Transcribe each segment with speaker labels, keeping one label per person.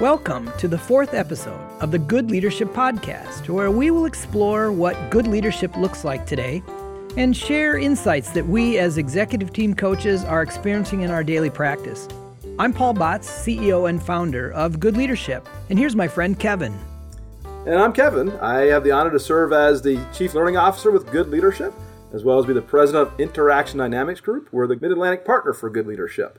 Speaker 1: Welcome to the fourth episode of the Good Leadership Podcast, where we will explore what good leadership looks like today and share insights that we as executive team coaches are experiencing in our daily practice. I'm Paul Batz, CEO and founder of Good Leadership, and here's my friend Kevin.
Speaker 2: And I'm Kevin. I have the honor to serve as the Chief Learning Officer with Good Leadership, as well as be the President of Interaction Dynamics Group. We're the Mid Atlantic partner for Good Leadership.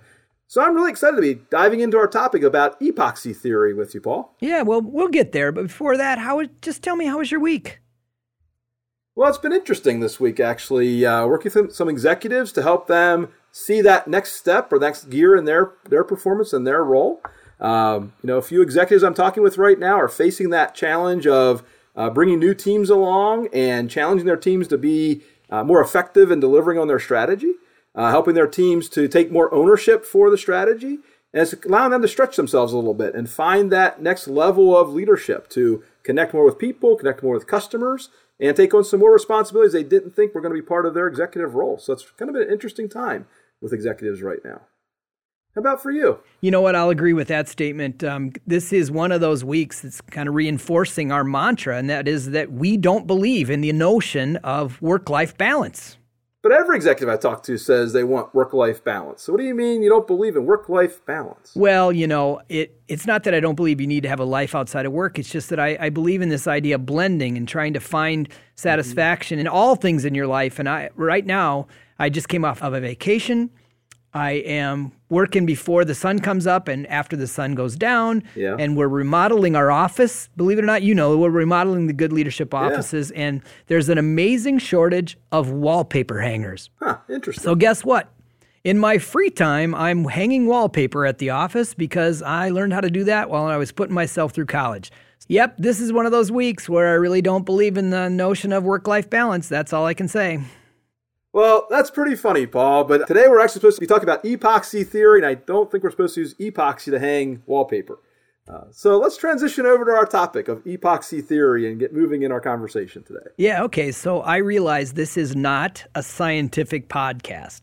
Speaker 2: So I'm really excited to be diving into our topic about epoxy theory with you, Paul.
Speaker 1: Yeah, well, we'll get there, but before that, how just tell me how was your week?
Speaker 2: Well, it's been interesting this week, actually, uh, working with some executives to help them see that next step or next gear in their their performance and their role. Um, you know, a few executives I'm talking with right now are facing that challenge of uh, bringing new teams along and challenging their teams to be uh, more effective in delivering on their strategy uh, helping their teams to take more ownership for the strategy, and it's allowing them to stretch themselves a little bit and find that next level of leadership to connect more with people, connect more with customers, and take on some more responsibilities they didn't think were going to be part of their executive role. So it's kind of an interesting time with executives right now. How about for you?
Speaker 1: You know what? I'll agree with that statement. Um, this is one of those weeks that's kind of reinforcing our mantra, and that is that we don't believe in the notion of work life balance.
Speaker 2: But every executive I talk to says they want work life balance. So what do you mean you don't believe in work life balance?
Speaker 1: Well, you know, it it's not that I don't believe you need to have a life outside of work. It's just that I, I believe in this idea of blending and trying to find satisfaction mm-hmm. in all things in your life. And I right now I just came off of a vacation. I am working before the sun comes up and after the sun goes down.
Speaker 2: Yeah.
Speaker 1: And we're remodeling our office. Believe it or not, you know, we're remodeling the good leadership offices. Yeah. And there's an amazing shortage of wallpaper hangers.
Speaker 2: Huh, interesting.
Speaker 1: So, guess what? In my free time, I'm hanging wallpaper at the office because I learned how to do that while I was putting myself through college. Yep, this is one of those weeks where I really don't believe in the notion of work life balance. That's all I can say.
Speaker 2: Well, that's pretty funny, Paul. But today we're actually supposed to be talking about epoxy theory, and I don't think we're supposed to use epoxy to hang wallpaper. Uh, so let's transition over to our topic of epoxy theory and get moving in our conversation today.
Speaker 1: Yeah, okay. So I realize this is not a scientific podcast,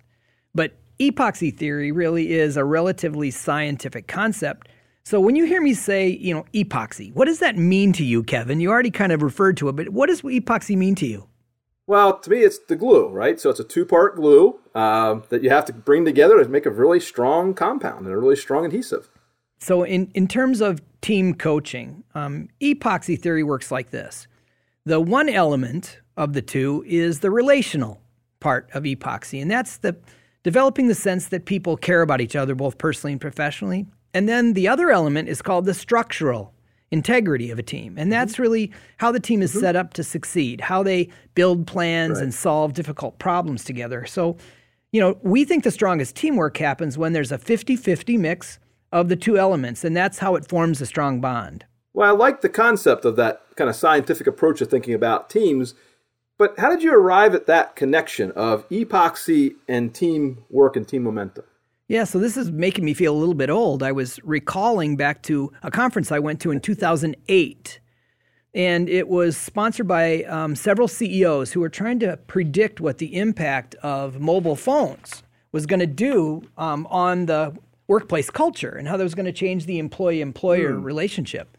Speaker 1: but epoxy theory really is a relatively scientific concept. So when you hear me say, you know, epoxy, what does that mean to you, Kevin? You already kind of referred to it, but what does epoxy mean to you?
Speaker 2: Well, to me, it's the glue, right? So it's a two part glue um, that you have to bring together to make a really strong compound and a really strong adhesive.
Speaker 1: So, in, in terms of team coaching, um, epoxy theory works like this the one element of the two is the relational part of epoxy, and that's the developing the sense that people care about each other, both personally and professionally. And then the other element is called the structural integrity of a team. And that's mm-hmm. really how the team is mm-hmm. set up to succeed, how they build plans right. and solve difficult problems together. So, you know, we think the strongest teamwork happens when there's a 50 50 mix of the two elements, and that's how it forms a strong bond.
Speaker 2: Well, I like the concept of that kind of scientific approach of thinking about teams. But how did you arrive at that connection of epoxy and teamwork and team momentum?
Speaker 1: Yeah, so this is making me feel a little bit old. I was recalling back to a conference I went to in 2008, and it was sponsored by um, several CEOs who were trying to predict what the impact of mobile phones was going to do um, on the workplace culture and how that was going to change the employee employer hmm. relationship.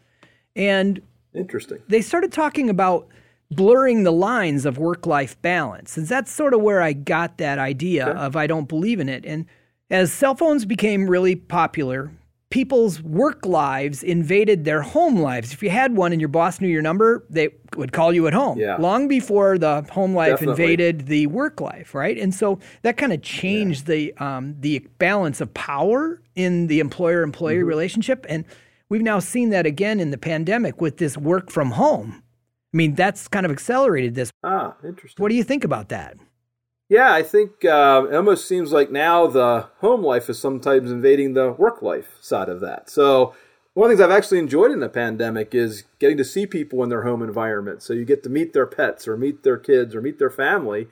Speaker 1: And
Speaker 2: interesting.
Speaker 1: They started talking about blurring the lines of work life balance. And that's sort of where I got that idea okay. of I don't believe in it. And as cell phones became really popular, people's work lives invaded their home lives. If you had one and your boss knew your number, they would call you at home.
Speaker 2: Yeah.
Speaker 1: Long before the home life Definitely. invaded the work life, right? And so that kind of changed yeah. the um, the balance of power in the employer employee mm-hmm. relationship. And we've now seen that again in the pandemic with this work from home. I mean, that's kind of accelerated this.
Speaker 2: Ah, interesting.
Speaker 1: What do you think about that?
Speaker 2: Yeah, I think uh, it almost seems like now the home life is sometimes invading the work life side of that. So, one of the things I've actually enjoyed in the pandemic is getting to see people in their home environment. So, you get to meet their pets or meet their kids or meet their family.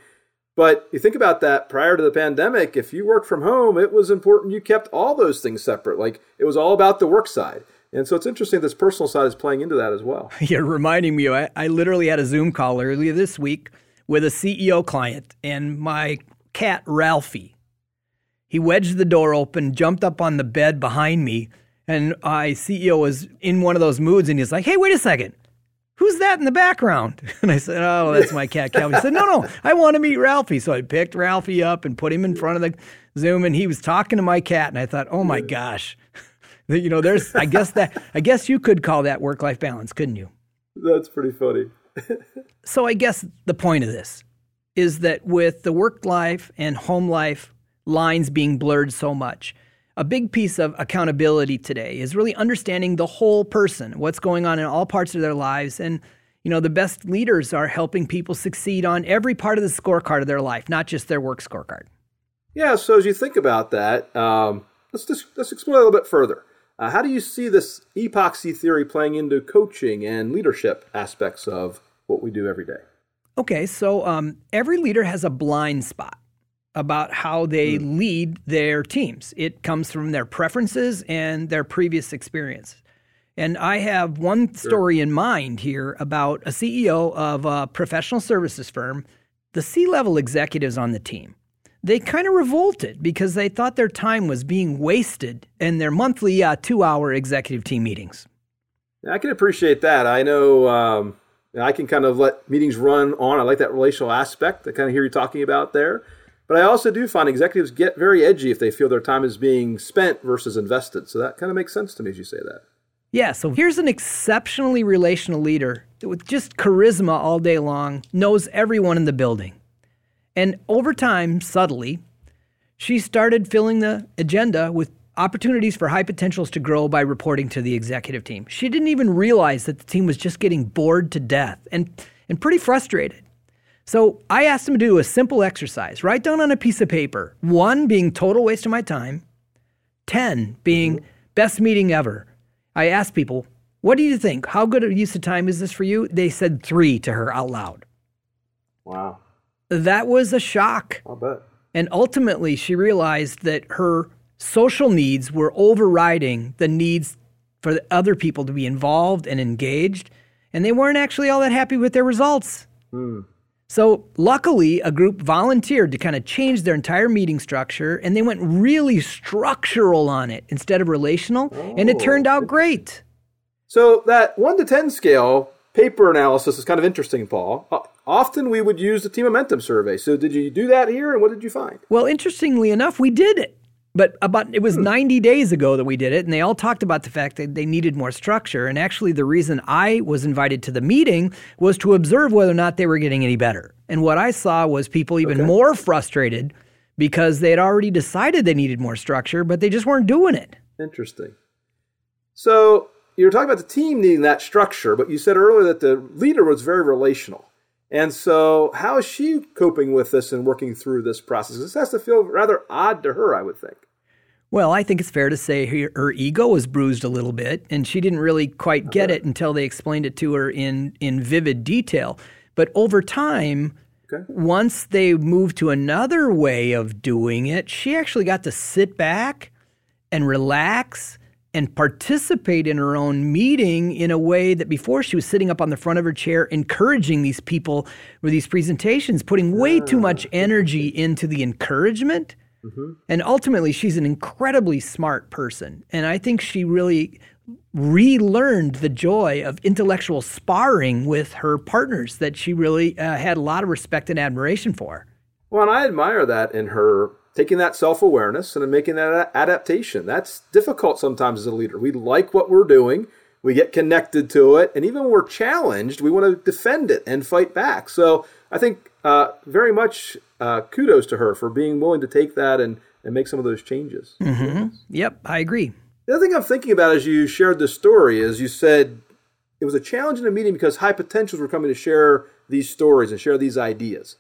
Speaker 2: But you think about that prior to the pandemic, if you worked from home, it was important you kept all those things separate. Like it was all about the work side. And so it's interesting this personal side is playing into that as well.
Speaker 1: You're reminding me, I, I literally had a Zoom call earlier this week with a CEO client and my cat, Ralphie. He wedged the door open, jumped up on the bed behind me, And my CEO was in one of those moods and he's like, hey, wait a second. Who's that in the background? And I said, Oh, that's my cat Calvin. He said, No, no, I want to meet Ralphie. So I picked Ralphie up and put him in front of the Zoom and he was talking to my cat. And I thought, Oh my gosh. you know, there's I guess that I guess you could call that work life balance, couldn't you?
Speaker 2: That's pretty funny.
Speaker 1: So I guess the point of this is that with the work life and home life lines being blurred so much, a big piece of accountability today is really understanding the whole person, what's going on in all parts of their lives. And, you know, the best leaders are helping people succeed on every part of the scorecard of their life, not just their work scorecard.
Speaker 2: Yeah. So as you think about that, um, let's just let's explore a little bit further. Uh, how do you see this epoxy theory playing into coaching and leadership aspects of what we do every day?
Speaker 1: Okay, so um, every leader has a blind spot about how they mm. lead their teams. It comes from their preferences and their previous experience. And I have one story sure. in mind here about a CEO of a professional services firm. The C level executives on the team, they kind of revolted because they thought their time was being wasted in their monthly uh, two hour executive team meetings.
Speaker 2: I can appreciate that. I know um, I can kind of let meetings run on. I like that relational aspect. I kind of hear you talking about there. But I also do find executives get very edgy if they feel their time is being spent versus invested. So that kind of makes sense to me as you say that.
Speaker 1: Yeah, so here's an exceptionally relational leader with just charisma all day long, knows everyone in the building. And over time, subtly, she started filling the agenda with opportunities for high potentials to grow by reporting to the executive team. She didn't even realize that the team was just getting bored to death and, and pretty frustrated. So I asked them to do a simple exercise. Write down on a piece of paper, one being total waste of my time, 10 being mm-hmm. best meeting ever. I asked people, what do you think? How good a use of time is this for you? They said three to her out loud.
Speaker 2: Wow.
Speaker 1: That was a shock.
Speaker 2: I'll bet.
Speaker 1: And ultimately, she realized that her social needs were overriding the needs for the other people to be involved and engaged, and they weren't actually all that happy with their results. Hmm. So, luckily, a group volunteered to kind of change their entire meeting structure and they went really structural on it instead of relational, oh. and it turned out great.
Speaker 2: So, that 1 to 10 scale paper analysis is kind of interesting, Paul. Often we would use the team momentum survey. So, did you do that here and what did you find?
Speaker 1: Well, interestingly enough, we did it. But about it was hmm. 90 days ago that we did it, and they all talked about the fact that they needed more structure. And actually, the reason I was invited to the meeting was to observe whether or not they were getting any better. And what I saw was people even okay. more frustrated because they had already decided they needed more structure, but they just weren't doing it.
Speaker 2: Interesting. So you were talking about the team needing that structure, but you said earlier that the leader was very relational. And so, how is she coping with this and working through this process? This has to feel rather odd to her, I would think.
Speaker 1: Well, I think it's fair to say her, her, ego was bruised a little bit, and she didn't really quite get it until they explained it to her in, in vivid detail. But over time, okay. once they moved to another way of doing it, she actually got to sit back and relax and participate in her own meeting in a way that before she was sitting up on the front of her chair encouraging these people with these presentations, putting way too much ah. energy into the encouragement Mm-hmm. And ultimately, she's an incredibly smart person. And I think she really relearned the joy of intellectual sparring with her partners that she really uh, had a lot of respect and admiration for.
Speaker 2: Well, and I admire that in her taking that self awareness and making that adaptation. That's difficult sometimes as a leader. We like what we're doing, we get connected to it, and even when we're challenged, we want to defend it and fight back. So I think uh, very much uh, kudos to her for being willing to take that and, and make some of those changes.
Speaker 1: Mm-hmm. Yep, I agree.
Speaker 2: The other thing I'm thinking about as you shared this story is you said it was a challenge in a meeting because high potentials were coming to share these stories and share these ideas.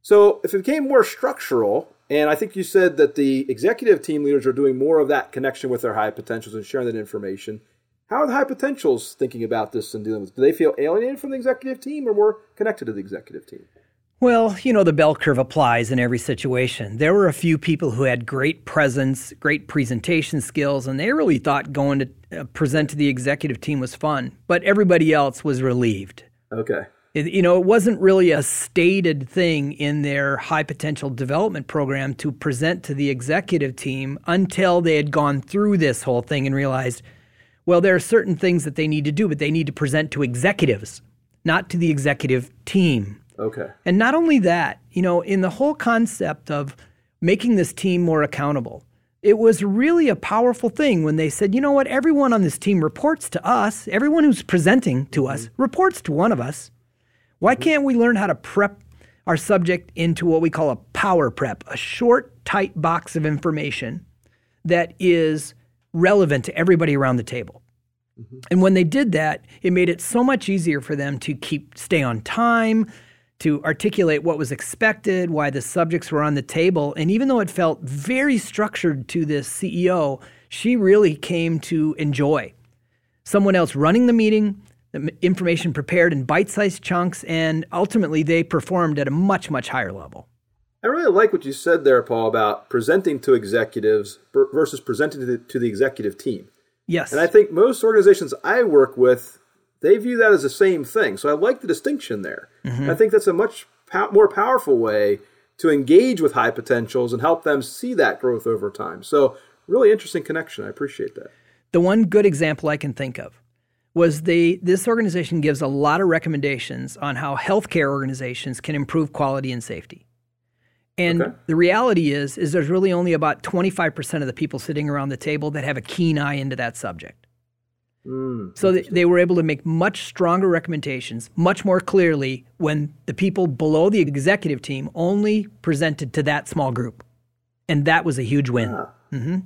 Speaker 2: So if it became more structural, and I think you said that the executive team leaders are doing more of that connection with their high potentials and sharing that information. How are the high potentials thinking about this and dealing with? It? Do they feel alienated from the executive team or more connected to the executive team?
Speaker 1: Well, you know, the bell curve applies in every situation. There were a few people who had great presence, great presentation skills, and they really thought going to uh, present to the executive team was fun, but everybody else was relieved.
Speaker 2: Okay.
Speaker 1: you know, it wasn't really a stated thing in their high potential development program to present to the executive team until they had gone through this whole thing and realized, well, there are certain things that they need to do, but they need to present to executives, not to the executive team.
Speaker 2: Okay.
Speaker 1: And not only that, you know, in the whole concept of making this team more accountable, it was really a powerful thing when they said, you know what, everyone on this team reports to us. Everyone who's presenting to us mm-hmm. reports to one of us. Why can't we learn how to prep our subject into what we call a power prep, a short, tight box of information that is relevant to everybody around the table? Mm-hmm. And when they did that, it made it so much easier for them to keep stay on time, to articulate what was expected, why the subjects were on the table. And even though it felt very structured to this CEO, she really came to enjoy someone else running the meeting, the information prepared in bite sized chunks, and ultimately they performed at a much, much higher level.
Speaker 2: I really like what you said there, Paul, about presenting to executives versus presenting to the, to the executive team.
Speaker 1: Yes.
Speaker 2: And I think most organizations I work with, they view that as the same thing. So I like the distinction there. Mm-hmm. I think that's a much po- more powerful way to engage with high potentials and help them see that growth over time. So, really interesting connection. I appreciate that.
Speaker 1: The one good example I can think of was the this organization gives a lot of recommendations on how healthcare organizations can improve quality and safety. And okay. the reality is is there's really only about 25% of the people sitting around the table that have a keen eye into that subject. Mm, so they, they were able to make much stronger recommendations, much more clearly when the people below the executive team only presented to that small group. And that was a huge win. Yeah. Mm-hmm.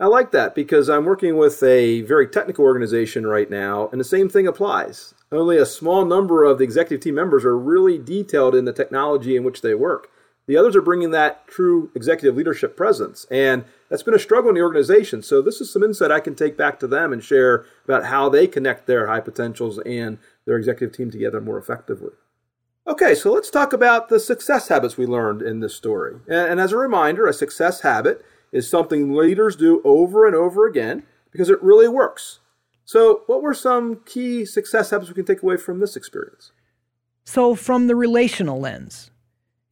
Speaker 2: I like that because I'm working with a very technical organization right now, and the same thing applies. Only a small number of the executive team members are really detailed in the technology in which they work. The others are bringing that true executive leadership presence, and that's been a struggle in the organization. So, this is some insight I can take back to them and share about how they connect their high potentials and their executive team together more effectively. Okay, so let's talk about the success habits we learned in this story. And, as a reminder, a success habit is something leaders do over and over again because it really works. So, what were some key success habits we can take away from this experience?
Speaker 1: So, from the relational lens,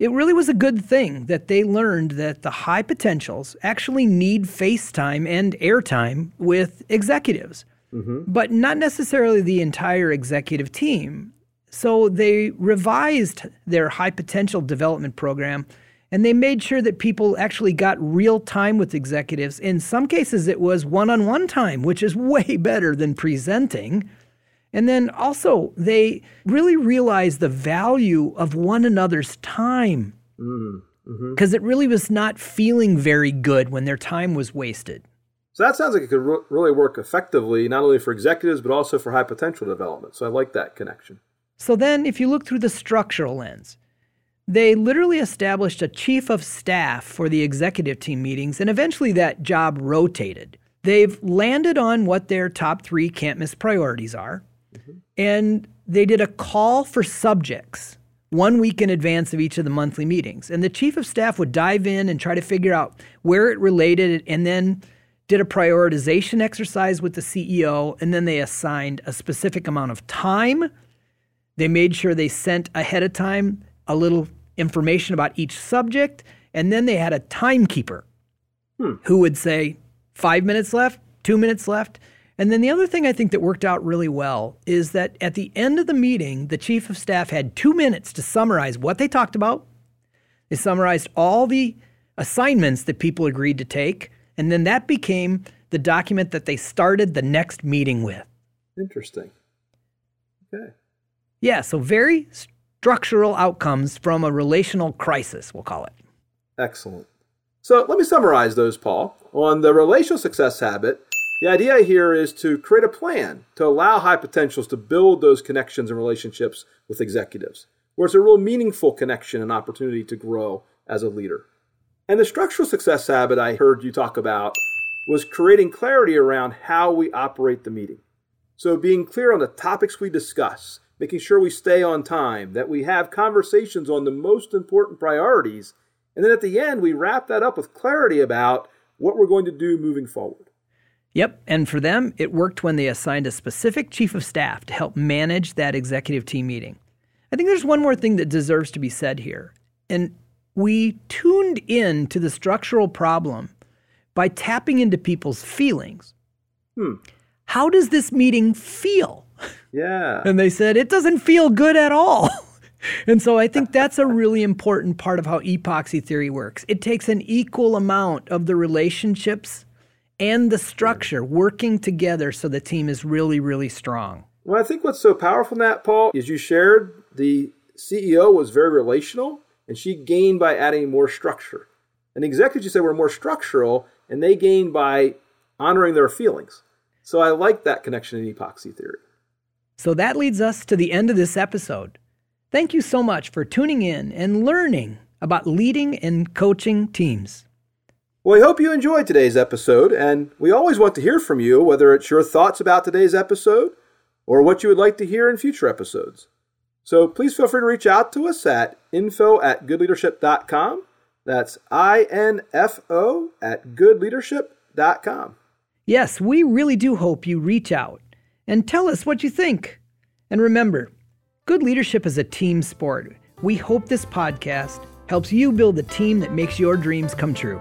Speaker 1: it really was a good thing that they learned that the high potentials actually need face time and airtime with executives, mm-hmm. but not necessarily the entire executive team. So, they revised their high potential development program and they made sure that people actually got real time with executives. In some cases, it was one on one time, which is way better than presenting. And then also, they really realized the value of one another's time because mm-hmm. it really was not feeling very good when their time was wasted.
Speaker 2: So that sounds like it could re- really work effectively, not only for executives, but also for high potential development. So I like that connection.
Speaker 1: So then, if you look through the structural lens, they literally established a chief of staff for the executive team meetings, and eventually that job rotated. They've landed on what their top three can't miss priorities are, mm-hmm. And they did a call for subjects one week in advance of each of the monthly meetings. And the chief of staff would dive in and try to figure out where it related, and then did a prioritization exercise with the CEO, and then they assigned a specific amount of time. They made sure they sent ahead of time a little information about each subject, and then they had a timekeeper hmm. who would say, five minutes left, two minutes left. And then the other thing I think that worked out really well is that at the end of the meeting, the chief of staff had two minutes to summarize what they talked about. They summarized all the assignments that people agreed to take, and then that became the document that they started the next meeting with.
Speaker 2: Interesting. Okay.
Speaker 1: Yeah, so very structural outcomes from a relational crisis, we'll call it.
Speaker 2: Excellent. So let me summarize those, Paul. On the relational success habit, the idea here is to create a plan to allow high potentials to build those connections and relationships with executives, where it's a real meaningful connection and opportunity to grow as a leader. And the structural success habit I heard you talk about was creating clarity around how we operate the meeting. So being clear on the topics we discuss making sure we stay on time, that we have conversations on the most important priorities, and then at the end, we wrap that up with clarity about what we're going to do moving forward.
Speaker 1: Yep, and for them, it worked when they assigned a specific chief of staff to help manage that executive team meeting. I think there's one more thing that deserves to be said here. And we tuned in to the structural problem by tapping into people's feelings.
Speaker 2: Hmm.
Speaker 1: How does this meeting feel?
Speaker 2: Yeah.
Speaker 1: And they said, it doesn't feel good at all. and so I think that's a really important part of how epoxy theory works. It takes an equal amount of the relationships and the structure working together so the team is really, really strong.
Speaker 2: Well, I think what's so powerful in that, Paul, is you shared the CEO was very relational and she gained by adding more structure. And the executives you said were more structural and they gained by honoring their feelings. So I like that connection in epoxy theory.
Speaker 1: So that leads us to the end of this episode. Thank you so much for tuning in and learning about leading and coaching teams.
Speaker 2: Well, we hope you enjoyed today's episode, and we always want to hear from you, whether it's your thoughts about today's episode or what you would like to hear in future episodes. So please feel free to reach out to us at info at goodleadership.com. That's I N F O at goodleadership.com.
Speaker 1: Yes, we really do hope you reach out and tell us what you think. And remember, good leadership is a team sport. We hope this podcast helps you build a team that makes your dreams come true.